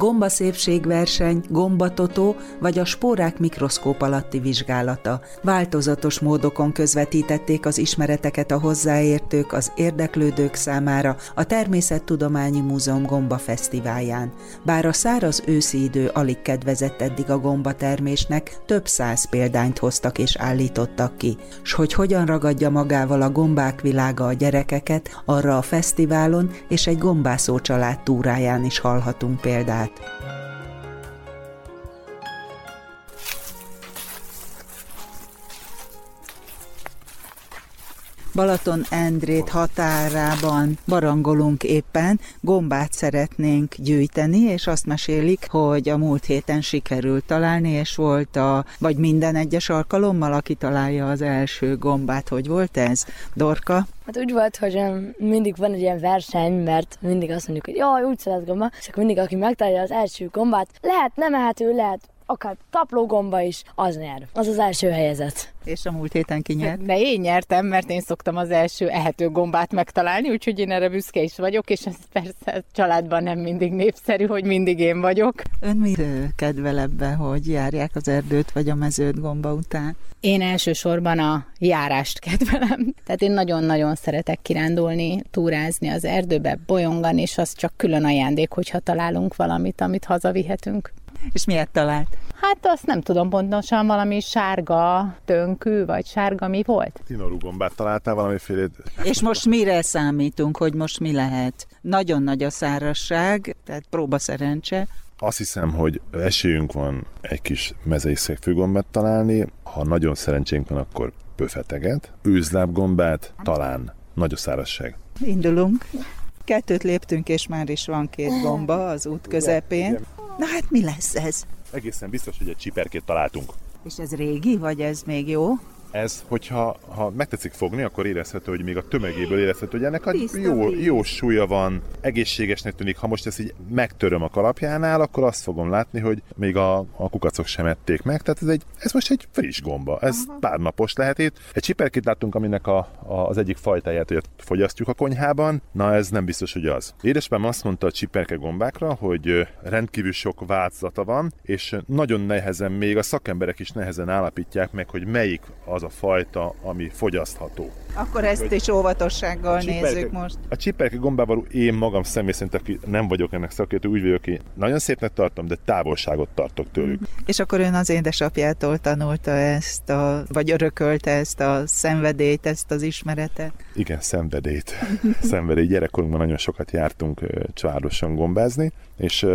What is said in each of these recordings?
Gombaszépségverseny, gombatotó vagy a spórák mikroszkóp alatti vizsgálata. Változatos módokon közvetítették az ismereteket a hozzáértők, az érdeklődők számára a Természettudományi Múzeum Gomba Fesztiválján. Bár a száraz őszi idő alig kedvezett eddig a gombatermésnek, több száz példányt hoztak és állítottak ki. S hogy hogyan ragadja magával a gombák világa a gyerekeket, arra a fesztiválon és egy gombászó család túráján is hallhatunk példát. Fortnite. Balaton Endrét határában barangolunk éppen, gombát szeretnénk gyűjteni, és azt mesélik, hogy a múlt héten sikerült találni, és volt a, vagy minden egyes alkalommal, aki találja az első gombát. Hogy volt ez, Dorka? Hát úgy volt, hogy mindig van egy ilyen verseny, mert mindig azt mondjuk, hogy jaj, úgy szeret gomba, és akkor mindig, aki megtalálja az első gombát, lehet nem ehető, lehet akár taplógomba is, az nyer. Az az első helyezett. És a múlt héten ki nyert? De én nyertem, mert én szoktam az első ehető gombát megtalálni, úgyhogy én erre büszke is vagyok, és ez persze családban nem mindig népszerű, hogy mindig én vagyok. Ön mi kedvel ebbe, hogy járják az erdőt vagy a mezőt gomba után? Én elsősorban a járást kedvelem. Tehát én nagyon-nagyon szeretek kirándulni, túrázni az erdőbe, bolyongani, és az csak külön ajándék, hogyha találunk valamit, amit hazavihetünk. És miért talált? Hát azt nem tudom pontosan, valami sárga tönkű, vagy sárga mi volt? Tinorú gombát találtál valamiféle... És most mire számítunk, hogy most mi lehet? Nagyon nagy a szárasság, tehát próba szerencse. Azt hiszem, hogy esélyünk van egy kis mezei szegfőgombát találni. Ha nagyon szerencsénk van, akkor pöfeteget. Őzlábgombát talán. Nagy a szárasság. Indulunk. Kettőt léptünk, és már is van két gomba az út közepén. Na hát mi lesz ez? Egészen biztos, hogy egy csiperkét találtunk. És ez régi, vagy ez még jó? Ez, hogyha ha megtetszik fogni, akkor érezhető, hogy még a tömegéből érezhető, hogy ennek a jó, jó súlya van, egészségesnek tűnik. Ha most ezt így megtöröm a kalapjánál, akkor azt fogom látni, hogy még a, a kukacok sem ették meg. Tehát ez, egy, ez most egy friss gomba. Ez Aha. pár napos lehet itt. Egy csiperkét láttunk, aminek a, a, az egyik fajtáját hogy fogyasztjuk a konyhában. Na ez nem biztos, hogy az. Édesapám azt mondta a csiperke gombákra, hogy rendkívül sok változata van, és nagyon nehezen, még a szakemberek is nehezen állapítják meg, hogy melyik az az a fajta, ami fogyasztható. Akkor ezt hogy is óvatossággal nézzük most. A csiperke gombával én magam személy szerint, aki nem vagyok ennek szakértő, úgy vagyok, hogy nagyon szépnek tartom, de távolságot tartok tőlük. És akkor ön az édesapjától tanulta ezt, a, vagy örökölte ezt a szenvedélyt, ezt az ismeretet? Igen, szenvedélyt. szenvedély. Gyerekkorunkban nagyon sokat jártunk családosan gombázni, és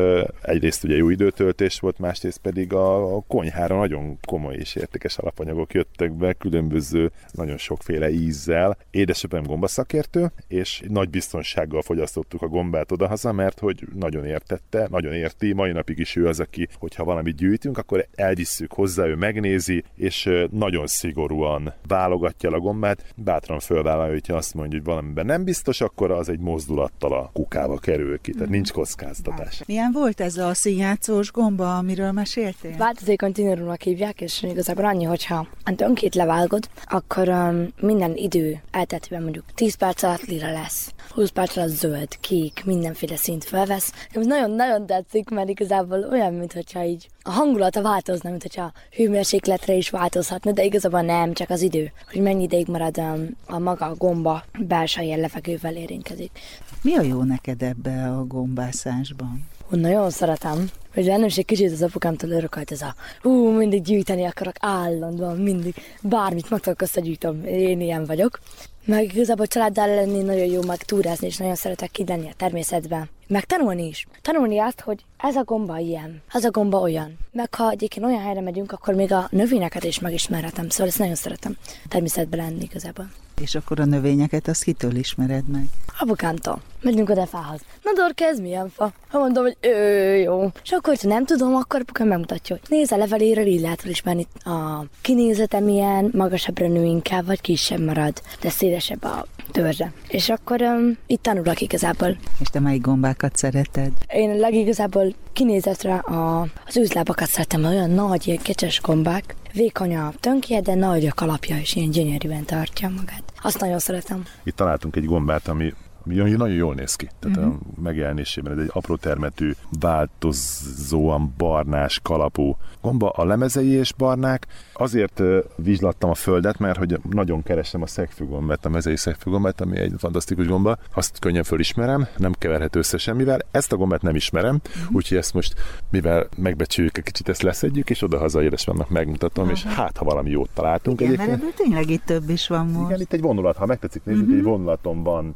egyrészt ugye jó időtöltés volt, másrészt pedig a konyhára nagyon komoly és értékes alapanyagok jöttek be, különböző, nagyon sokféle ízzel. Édesapám gombaszakértő, és nagy biztonsággal fogyasztottuk a gombát odahaza, mert hogy nagyon értette, nagyon érti, mai napig is ő az, aki, hogyha valamit gyűjtünk, akkor elvisszük hozzá, ő megnézi, és nagyon szigorúan válogatja a gombát, bátran fölvállalja, hogyha azt mondja, hogy valamiben nem biztos, akkor az egy mozdulattal a kukába kerül ki, tehát nincs kockáztatás. Milyen volt ez a színjátszós gomba, amiről meséltél? Változékony tinerúnak hívják, és igazából annyi, hogyha önkét levágod, akkor um, minden idő elteltében mondjuk 10 perc alatt lila lesz. 20 perc alatt zöld, kék, mindenféle szint felvesz. Ez nagyon-nagyon tetszik, mert igazából olyan, mintha így a hangulata változna, mint hogyha hőmérsékletre is változhatna, de igazából nem, csak az idő, hogy mennyi ideig marad um, a maga a gomba belső levegővel érintkezik. Mi a jó neked ebbe a gombászásban? Hú, nagyon szeretem, hogy bennem is egy kicsit az apukámtól örökölt ez a hú, mindig gyűjteni akarok állandóan, mindig bármit meg tudok összegyűjtöm, én ilyen vagyok. Meg igazából családdal lenni nagyon jó, meg túrázni, és nagyon szeretek ki lenni a természetben. Meg tanulni is. Tanulni azt, hogy ez a gomba ilyen, ez a gomba olyan. Meg ha egyébként olyan helyre megyünk, akkor még a növényeket is megismerhetem, szóval ezt nagyon szeretem természetben lenni igazából. És akkor a növényeket azt kitől ismered meg? Apukámtól. Megyünk oda a fához. Na Dorka, ez milyen fa? Ha mondom, hogy ő, jó. És akkor, ha nem tudom, akkor apukám megmutatja, hogy nézz a leveléről, így lehet felismerni a kinézete milyen, magasabbra nő inkább, vagy kisebb marad, de szélesebb a törzse. És akkor um, itt tanulok igazából. És te melyik gombákat szereted? Én legigazából kinézetre a, az üzlábakat szeretem, olyan nagy, ilyen kecses gombák, vékony a tönkje, de nagy a kalapja, és ilyen gyönyörűen tartja magát. Azt nagyon szeretem. Itt találtunk egy gombát, ami nagyon jól néz ki. Tehát uh-huh. a megjelenésében ez egy apró termetű, változóan barnás kalapú gomba. A lemezei és barnák. Azért vizslattam a földet, mert hogy nagyon keresem a szegfűgombát, a mezei szegfűgombát, ami egy fantasztikus gomba. Azt könnyen fölismerem, nem keverhető össze semmivel. Ezt a gombát nem ismerem, uh-huh. úgyhogy ezt most, mivel megbecsüljük egy kicsit, ezt leszedjük, és oda-haza édes vannak megmutatom, uh-huh. és hát, ha valami jót találtunk. Igen, egyébként. mert ebből tényleg itt több is van most. Igen, itt egy vonulat, ha megtetszik, nézzük, uh-huh. egy vonulaton van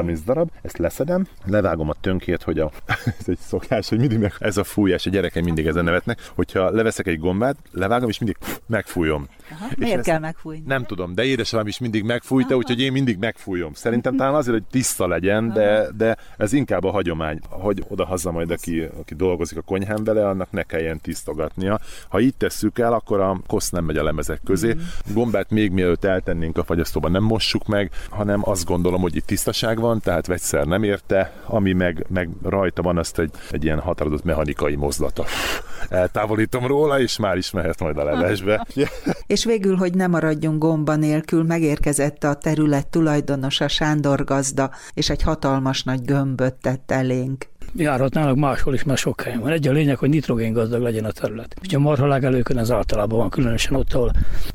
30 darab, ezt leszedem, levágom a tönkét, hogy a, ez egy szokás, hogy mindig meg, ez a fújás, a gyerekeim mindig ezen nevetnek, hogyha leveszek egy gombát, levágom, és mindig megfújom. Aha, és miért kell megfújni? Nem tudom, de édesapám is mindig megfújta, úgyhogy én mindig megfújom. Szerintem talán azért, hogy tiszta legyen, de, de ez inkább a hagyomány, hogy oda-haza majd, aki, aki dolgozik a konyhán vele, annak ne kelljen tisztogatnia. Ha így tesszük el, akkor a kosz nem megy a lemezek közé. Gombát még mielőtt eltennénk a fagyasztóba, nem mossuk meg, hanem azt gondolom, hogy itt tisztaság van, tehát vegyszer nem érte, ami meg, meg rajta van, azt egy, egy ilyen határozott mechanikai mozdata. Eltávolítom róla, és már is mehet majd a levesbe. és végül, hogy ne maradjunk gomba nélkül, megérkezett a terület tulajdonosa Sándor gazda, és egy hatalmas nagy gömböt tett elénk járhatnának máshol is, mert sok helyen van. Egy a lényeg, hogy nitrogén gazdag legyen a terület. Ugye a marhalág előkön ez általában van, különösen ott, ahol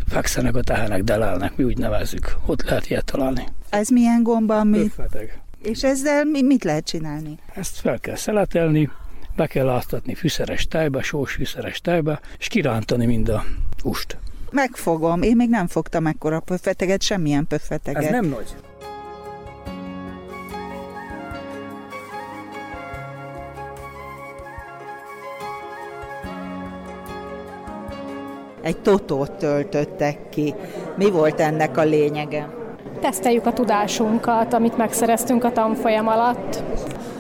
fekszenek a tehenek, delelnek, mi úgy nevezzük. Ott lehet ilyet találni. Ez milyen gomba, ami... Öfeteg. És ezzel mit lehet csinálni? Ezt fel kell szeletelni, be kell áztatni fűszeres tejbe, sós fűszeres tejbe, és kirántani mind a ust. Megfogom. Én még nem fogtam ekkora pöffeteget, semmilyen pöffeteget. Ez nem nagy. Egy totót töltöttek ki. Mi volt ennek a lényege? Teszteljük a tudásunkat, amit megszereztünk a tanfolyam alatt.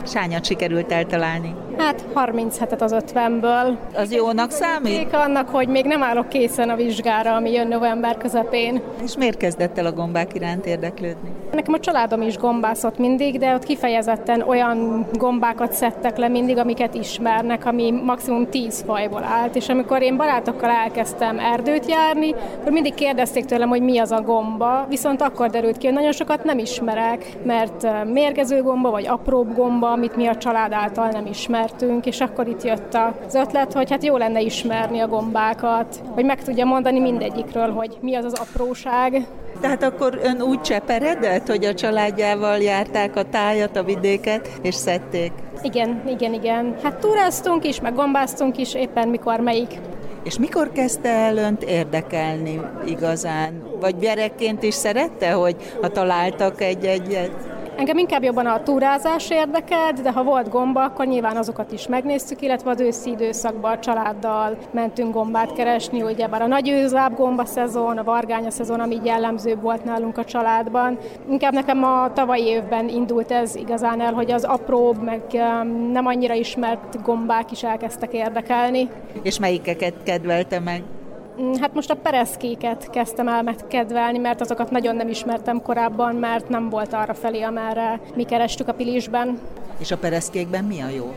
Sányat sikerült eltalálni? Hát 37-et az 50-ből. Az jónak számít? annak, hogy még nem állok készen a vizsgára, ami jön november közepén. És miért kezdett el a gombák iránt érdeklődni? Nekem a családom is gombászott mindig, de ott kifejezetten olyan gombákat szedtek le mindig, amiket ismernek, ami maximum 10 fajból állt. És amikor én barátokkal elkezdtem erdőt járni, akkor mindig kérdezték tőlem, hogy mi az a gomba, viszont akkor derült ki, hogy nagyon sokat nem ismerek, mert mérgező gomba vagy apróbb gomba, amit mi a család által nem ismer ismertünk, és akkor itt jött az ötlet, hogy hát jó lenne ismerni a gombákat, hogy meg tudja mondani mindegyikről, hogy mi az az apróság. Tehát akkor ön úgy cseperedett, hogy a családjával járták a tájat, a vidéket, és szedték? Igen, igen, igen. Hát túráztunk is, meg gombáztunk is, éppen mikor melyik. És mikor kezdte el önt érdekelni igazán? Vagy gyerekként is szerette, hogy ha találtak egy-egyet? Engem inkább jobban a túrázás érdekelt, de ha volt gomba, akkor nyilván azokat is megnéztük, illetve az őszi időszakban a családdal mentünk gombát keresni, ugye bár a nagy őzább gomba szezon, a vargánya szezon, ami jellemző volt nálunk a családban. Inkább nekem a tavalyi évben indult ez igazán el, hogy az apróbb, meg um, nem annyira ismert gombák is elkezdtek érdekelni. És melyikeket kedvelte meg? Mm, hát most a pereszkéket kezdtem el kedvelni, mert azokat nagyon nem ismertem korábban, mert nem volt arra felé, amerre mi kerestük a pilisben. És a pereszkékben mi a jó?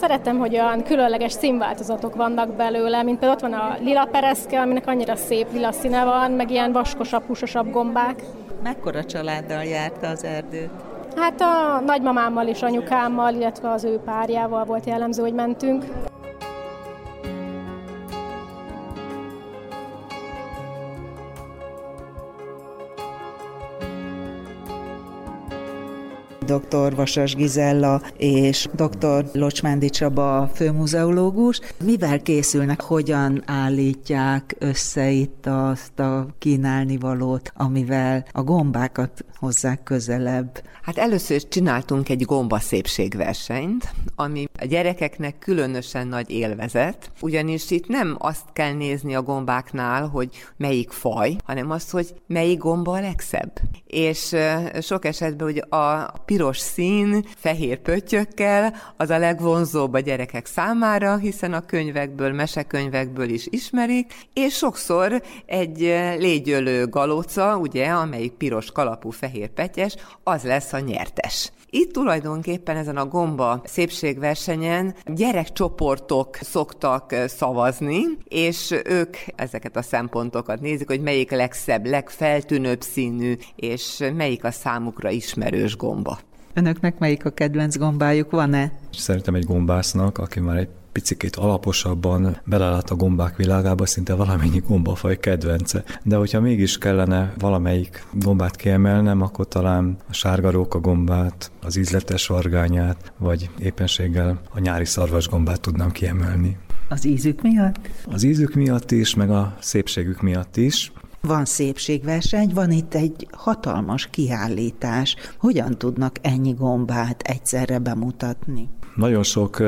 Szeretem, hogy olyan különleges színváltozatok vannak belőle, mint például ott van a lila pereszke, aminek annyira szép lila színe van, meg ilyen vaskosabb, húsosabb gombák. Mekkora családdal járta az erdőt? Hát a nagymamámmal és anyukámmal, illetve az ő párjával volt jellemző, hogy mentünk. Dr. Vasas Gizella és dr. Locsmándi Csaba főmuzeológus. Mivel készülnek, hogyan állítják össze itt azt a kínálni valót, amivel a gombákat hozzák közelebb? Hát először is csináltunk egy gomba szépségversenyt, ami a gyerekeknek különösen nagy élvezet, ugyanis itt nem azt kell nézni a gombáknál, hogy melyik faj, hanem azt, hogy melyik gomba a legszebb. És sok esetben ugye a piros szín, fehér pöttyökkel az a legvonzóbb a gyerekek számára, hiszen a könyvekből, mesekönyvekből is ismerik, és sokszor egy légyölő galóca, ugye, amelyik piros kalapú fehér petyes, az lesz a nyertes. Itt tulajdonképpen ezen a gomba szépségversenyen gyerekcsoportok szoktak szavazni, és ők ezeket a szempontokat nézik, hogy melyik legszebb, legfeltűnőbb színű, és melyik a számukra ismerős gomba. Önöknek melyik a kedvenc gombájuk, van-e? Szerintem egy gombásznak, aki már egy picikét alaposabban belelát a gombák világába, szinte valamennyi gombafaj kedvence. De hogyha mégis kellene valamelyik gombát kiemelnem, akkor talán a sárgaróka gombát, az ízletes vargányát, vagy éppenséggel a nyári szarvasgombát tudnám kiemelni. Az ízük miatt? Az ízük miatt is, meg a szépségük miatt is. Van szépségverseny, van itt egy hatalmas kiállítás. Hogyan tudnak ennyi gombát egyszerre bemutatni? Nagyon sok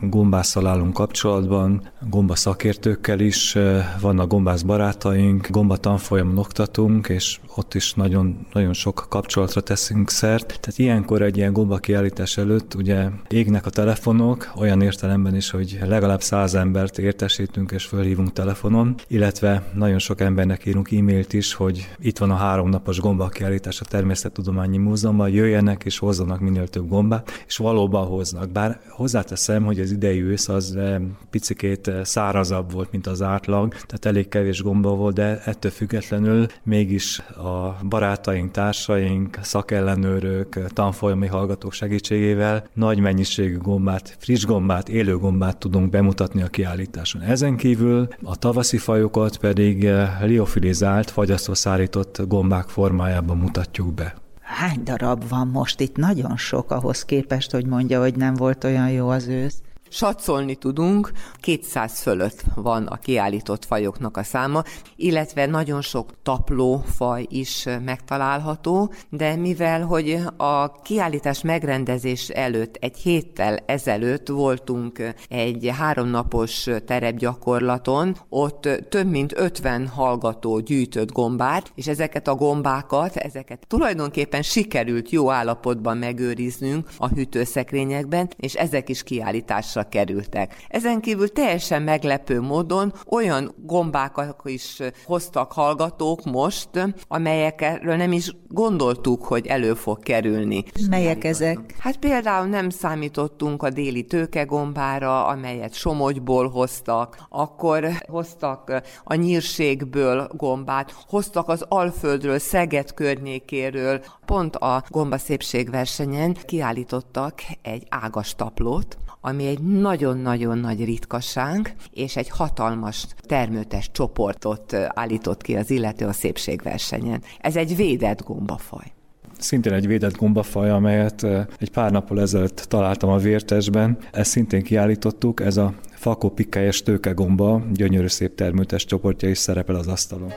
gombásszal állunk kapcsolatban, gomba szakértőkkel is, vannak gombász barátaink, gomba tanfolyamon oktatunk, és ott is nagyon, nagyon sok kapcsolatra teszünk szert. Tehát ilyenkor egy ilyen gomba kiállítás előtt ugye égnek a telefonok, olyan értelemben is, hogy legalább száz embert értesítünk és fölhívunk telefonon, illetve nagyon sok embernek írunk e-mailt is, hogy itt van a háromnapos gomba kiállítás a Természettudományi Múzeumban, jöjjenek és hozzanak minél több gombát, és valóban hoznak. Bár hozzáteszem, hogy az idei ősz az eh, picikét eh, szárazabb volt, mint az átlag, tehát elég kevés gomba volt, de ettől függetlenül mégis a barátaink, társaink, szakellenőrök, tanfolyami hallgatók segítségével nagy mennyiségű gombát, friss gombát, élő gombát tudunk bemutatni a kiállításon. Ezen kívül a tavaszi fajokat pedig eh, liofilizált, fagyasztva szárított gombák formájában mutatjuk be. Hány darab van most itt? Nagyon sok ahhoz képest, hogy mondja, hogy nem volt olyan jó az ősz. Satszolni tudunk, 200 fölött van a kiállított fajoknak a száma, illetve nagyon sok taplófaj is megtalálható, de mivel, hogy a kiállítás megrendezés előtt, egy héttel ezelőtt voltunk egy háromnapos terepgyakorlaton, ott több mint 50 hallgató gyűjtött gombát, és ezeket a gombákat, ezeket tulajdonképpen sikerült jó állapotban megőriznünk a hűtőszekrényekben, és ezek is kiállításra kerültek. Ezen kívül teljesen meglepő módon olyan gombákat is hoztak hallgatók most, amelyekről nem is gondoltuk, hogy elő fog kerülni. Melyek ezek? Hát például nem számítottunk a déli tőkegombára, amelyet Somogyból hoztak, akkor hoztak a nyírségből gombát, hoztak az Alföldről, Szeged környékéről, pont a gomba szépségversenyen kiállítottak egy ágas taplót, ami egy nagyon-nagyon nagy ritkaság, és egy hatalmas termőtes csoportot állított ki az illető a szépségversenyen. Ez egy védett gombafaj szintén egy védett gombafaj, amelyet egy pár nappal ezelőtt találtam a vértesben. Ezt szintén kiállítottuk, ez a fakópikályes tőkegomba, gyönyörű szép termőtes csoportja is szerepel az asztalon.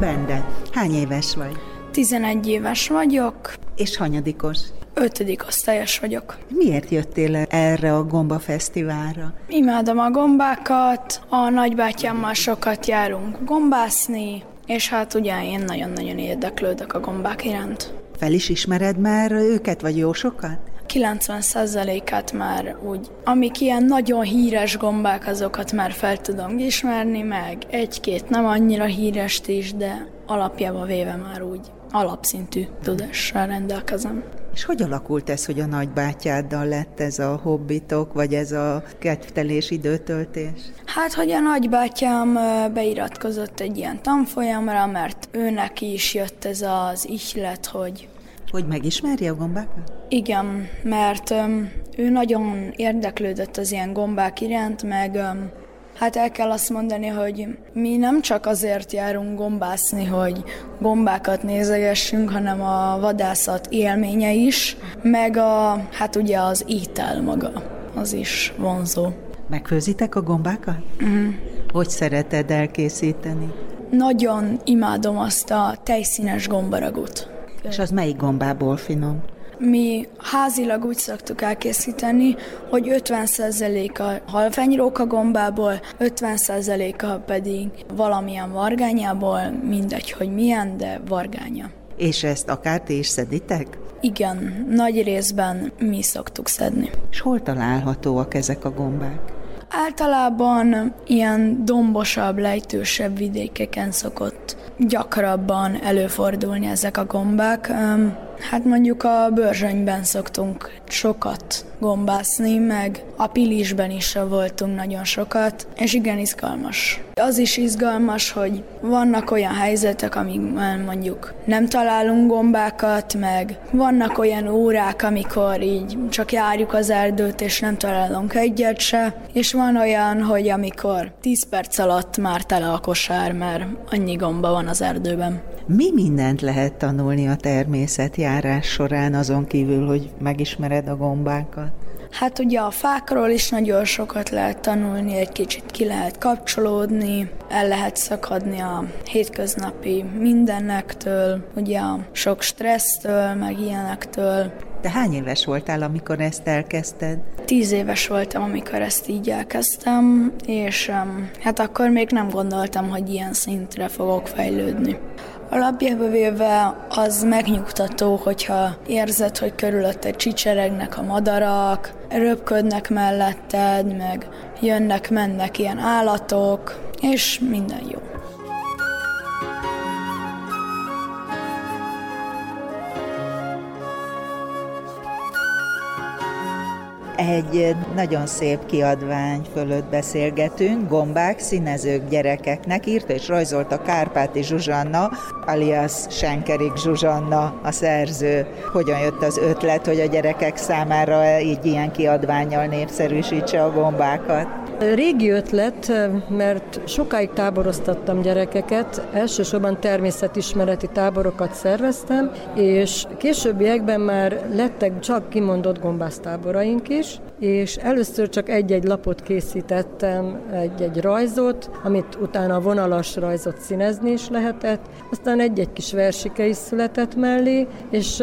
Bende, hány éves vagy? 11 éves vagyok. És hanyadikos? Ötödik osztályos vagyok. Miért jöttél erre a Gomba Fesztiválra? Imádom a gombákat, a nagybátyámmal sokat járunk gombászni, és hát ugye én nagyon-nagyon érdeklődök a gombák iránt. Fel is ismered már őket, vagy jó sokat? 90%-át már úgy, amik ilyen nagyon híres gombák, azokat már fel tudom ismerni, meg egy-két nem annyira hírest is, de alapjába véve már úgy alapszintű tudással rendelkezem. És hogy alakult ez, hogy a nagybátyáddal lett ez a hobbitok, vagy ez a kedvtelés időtöltés? Hát, hogy a nagybátyám beiratkozott egy ilyen tanfolyamra, mert őnek is jött ez az ihlet, hogy hogy megismerje a gombákat? Igen, mert um, ő nagyon érdeklődött az ilyen gombák iránt, meg um, hát el kell azt mondani, hogy mi nem csak azért járunk gombászni, hogy gombákat nézegessünk, hanem a vadászat élménye is, meg a, hát ugye az étel maga, az is vonzó. Megfőzitek a gombákat? Mm. Hogy szereted elkészíteni? Nagyon imádom azt a tejszínes gombaragot. És az melyik gombából finom? Mi házilag úgy szoktuk elkészíteni, hogy 50%-a halványróka gombából, 50%-a pedig valamilyen vargányából, mindegy, hogy milyen, de vargánya. És ezt akár ti is szeditek? Igen, nagy részben mi szoktuk szedni. És hol találhatóak ezek a gombák? Általában ilyen dombosabb, lejtősebb vidékeken szokott gyakrabban előfordulni ezek a gombák. Hát mondjuk a bőrzsönyben szoktunk sokat gombászni, meg a pilisben is voltunk nagyon sokat, és igen izgalmas. Az is izgalmas, hogy vannak olyan helyzetek, amikben mondjuk nem találunk gombákat, meg vannak olyan órák, amikor így csak járjuk az erdőt, és nem találunk egyet se, és van olyan, hogy amikor 10 perc alatt már tele a kosár, mert annyi gomba van az erdőben. Mi mindent lehet tanulni a természetjárás során, azon kívül, hogy megismered a gombákat? Hát ugye a fákról is nagyon sokat lehet tanulni, egy kicsit ki lehet kapcsolódni, el lehet szakadni a hétköznapi mindennektől, ugye a sok stressztől, meg ilyenektől. De hány éves voltál, amikor ezt elkezdted? Tíz éves voltam, amikor ezt így elkezdtem, és hát akkor még nem gondoltam, hogy ilyen szintre fogok fejlődni. Alapjába véve az megnyugtató, hogyha érzed, hogy körülötte csicseregnek a madarak, röpködnek melletted, meg jönnek, mennek ilyen állatok, és minden jó. Egy nagyon szép kiadvány fölött beszélgetünk, gombák, színezők gyerekeknek írt és rajzolta Kárpáti Zsuzsanna, alias Senkerik Zsuzsanna a szerző. Hogyan jött az ötlet, hogy a gyerekek számára így ilyen kiadványjal népszerűsítse a gombákat? Régi ötlet, mert sokáig táboroztattam gyerekeket, elsősorban természetismereti táborokat szerveztem, és későbbiekben már lettek csak kimondott gombásztáboraink is, és először csak egy-egy lapot készítettem, egy-egy rajzot, amit utána vonalas rajzot színezni is lehetett, aztán egy-egy kis versike is született mellé, és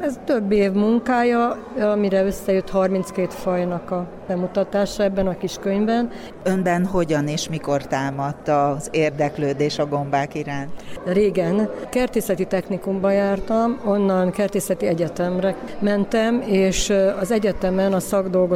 ez több év munkája, amire összejött 32 fajnak a bemutatása ebben a kis könyvben. Önben hogyan és mikor támadt az érdeklődés a gombák iránt? Régen kertészeti technikumba jártam, onnan kertészeti egyetemre mentem, és az egyetemen a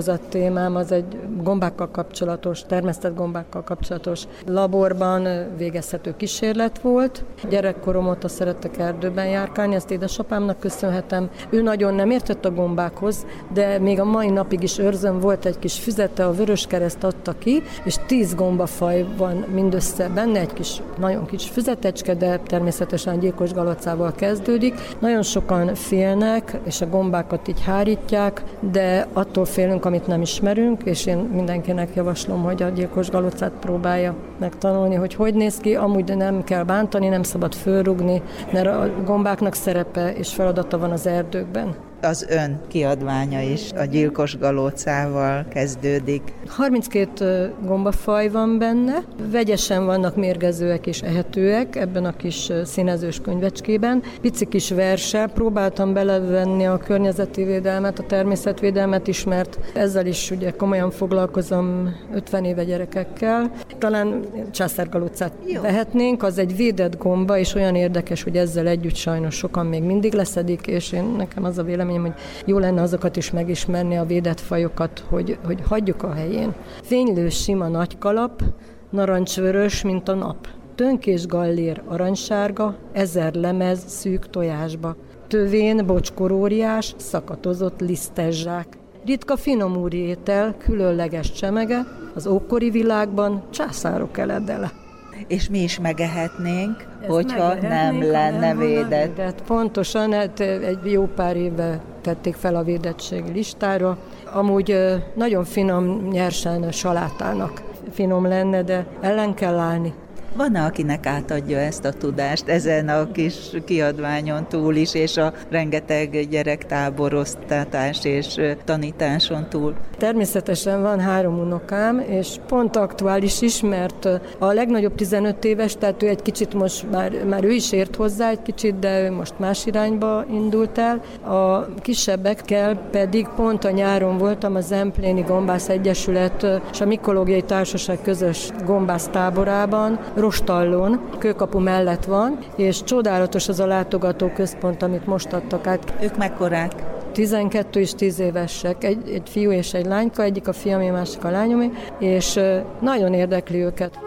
szakdolgozat témám az egy gombákkal kapcsolatos, termesztett gombákkal kapcsolatos laborban végezhető kísérlet volt. Gyerekkorom óta szerettek erdőben járkálni, ezt édesapámnak köszönhetem. Ő nagyon nem értett a gombákhoz, de még a mai napig is őrzöm, volt egy kis füzete, a Vöröskereszt adta ki, és tíz gombafaj van mindössze benne, egy kis, nagyon kis füzetecske, de természetesen gyilkos galacával kezdődik. Nagyon sokan félnek, és a gombákat így hárítják, de attól félünk, amit nem ismerünk, és én mindenkinek javaslom, hogy a gyilkos galocát próbálja megtanulni, hogy hogy néz ki, amúgy nem kell bántani, nem szabad fölrugni, mert a gombáknak szerepe és feladata van az erdőkben az ön kiadványa is a gyilkos galócával kezdődik. 32 gombafaj van benne, vegyesen vannak mérgezőek és ehetőek ebben a kis színezős könyvecskében. Pici kis verse, próbáltam belevenni a környezeti védelmet, a természetvédelmet is, mert ezzel is ugye komolyan foglalkozom 50 éve gyerekekkel. Talán császárgalócát vehetnénk, az egy védett gomba, és olyan érdekes, hogy ezzel együtt sajnos sokan még mindig leszedik, és én nekem az a vélemény, véleményem, hogy jó lenne azokat is megismerni, a védett fajokat, hogy, hogy hagyjuk a helyén. Fénylő sima nagy kalap, narancsvörös, mint a nap. Tönkés gallér aranysárga, ezer lemez szűk tojásba. Tövén bocskoróriás, szakatozott lisztezsák. Ritka finomúri étel, különleges csemege, az ókori világban császárok eledele és mi is megehetnénk, Ezt hogyha nem lenne védett. védett. Pontosan, hát egy jó pár éve tették fel a védettség listára. Amúgy nagyon finom, nyersen salátának finom lenne, de ellen kell állni. Van-e, akinek átadja ezt a tudást ezen a kis kiadványon túl is, és a rengeteg gyerektáboroztatás és tanításon túl? Természetesen van három unokám, és pont aktuális is, mert a legnagyobb 15 éves, tehát ő egy kicsit most már, már ő is ért hozzá egy kicsit, de ő most más irányba indult el. A kisebbekkel pedig pont a nyáron voltam az Empléni Gombász Egyesület és a Mikológiai Társaság közös gombász táborában, Rostallon, kőkapu mellett van, és csodálatos az a látogató központ, amit most adtak át. Ők mekkorák? 12 és 10 évesek, egy, egy fiú és egy lányka, egyik a fiamé, másik a lányomé, és nagyon érdekli őket.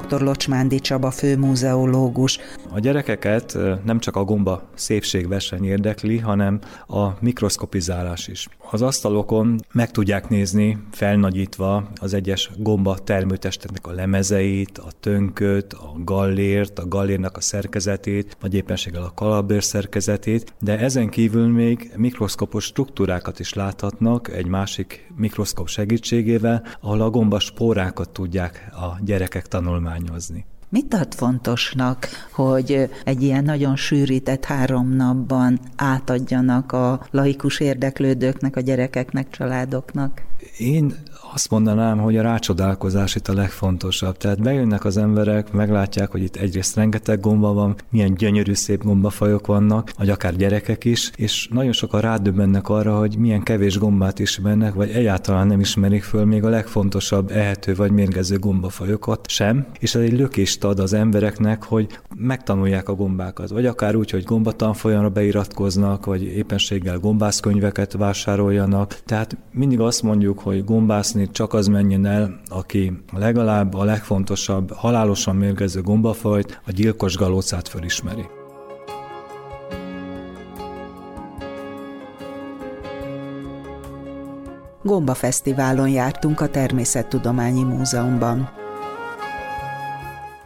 dr. Locsmándi Csaba főmúzeológus. A gyerekeket nem csak a gomba szépségverseny érdekli, hanem a mikroszkopizálás is. Az asztalokon meg tudják nézni felnagyítva az egyes gomba termőtesteknek a lemezeit, a tönköt, a gallért, a gallérnak a szerkezetét, vagy éppenséggel a kalabér szerkezetét, de ezen kívül még mikroszkopos struktúrákat is láthatnak egy másik mikroszkop segítségével, ahol a gomba spórákat tudják a gyerekek tanulmányozni. Mit tart fontosnak, hogy egy ilyen nagyon sűrített három napban átadjanak a laikus érdeklődőknek, a gyerekeknek, családoknak? Én azt mondanám, hogy a rácsodálkozás itt a legfontosabb. Tehát bejönnek az emberek, meglátják, hogy itt egyrészt rengeteg gomba van, milyen gyönyörű szép gombafajok vannak, vagy akár gyerekek is, és nagyon sokan rádöbbennek arra, hogy milyen kevés gombát ismernek, vagy egyáltalán nem ismerik föl még a legfontosabb ehető vagy mérgező gombafajokat sem, és ez egy lökést ad az embereknek, hogy megtanulják a gombákat, vagy akár úgy, hogy gombatanfolyamra beiratkoznak, vagy éppenséggel gombászkönyveket vásároljanak. Tehát mindig azt mondjuk, hogy gombászni csak az menjen el, aki legalább a legfontosabb, halálosan mérgező gombafajt, a gyilkos galócát fölismeri. Gomba Fesztiválon jártunk a Természettudományi Múzeumban.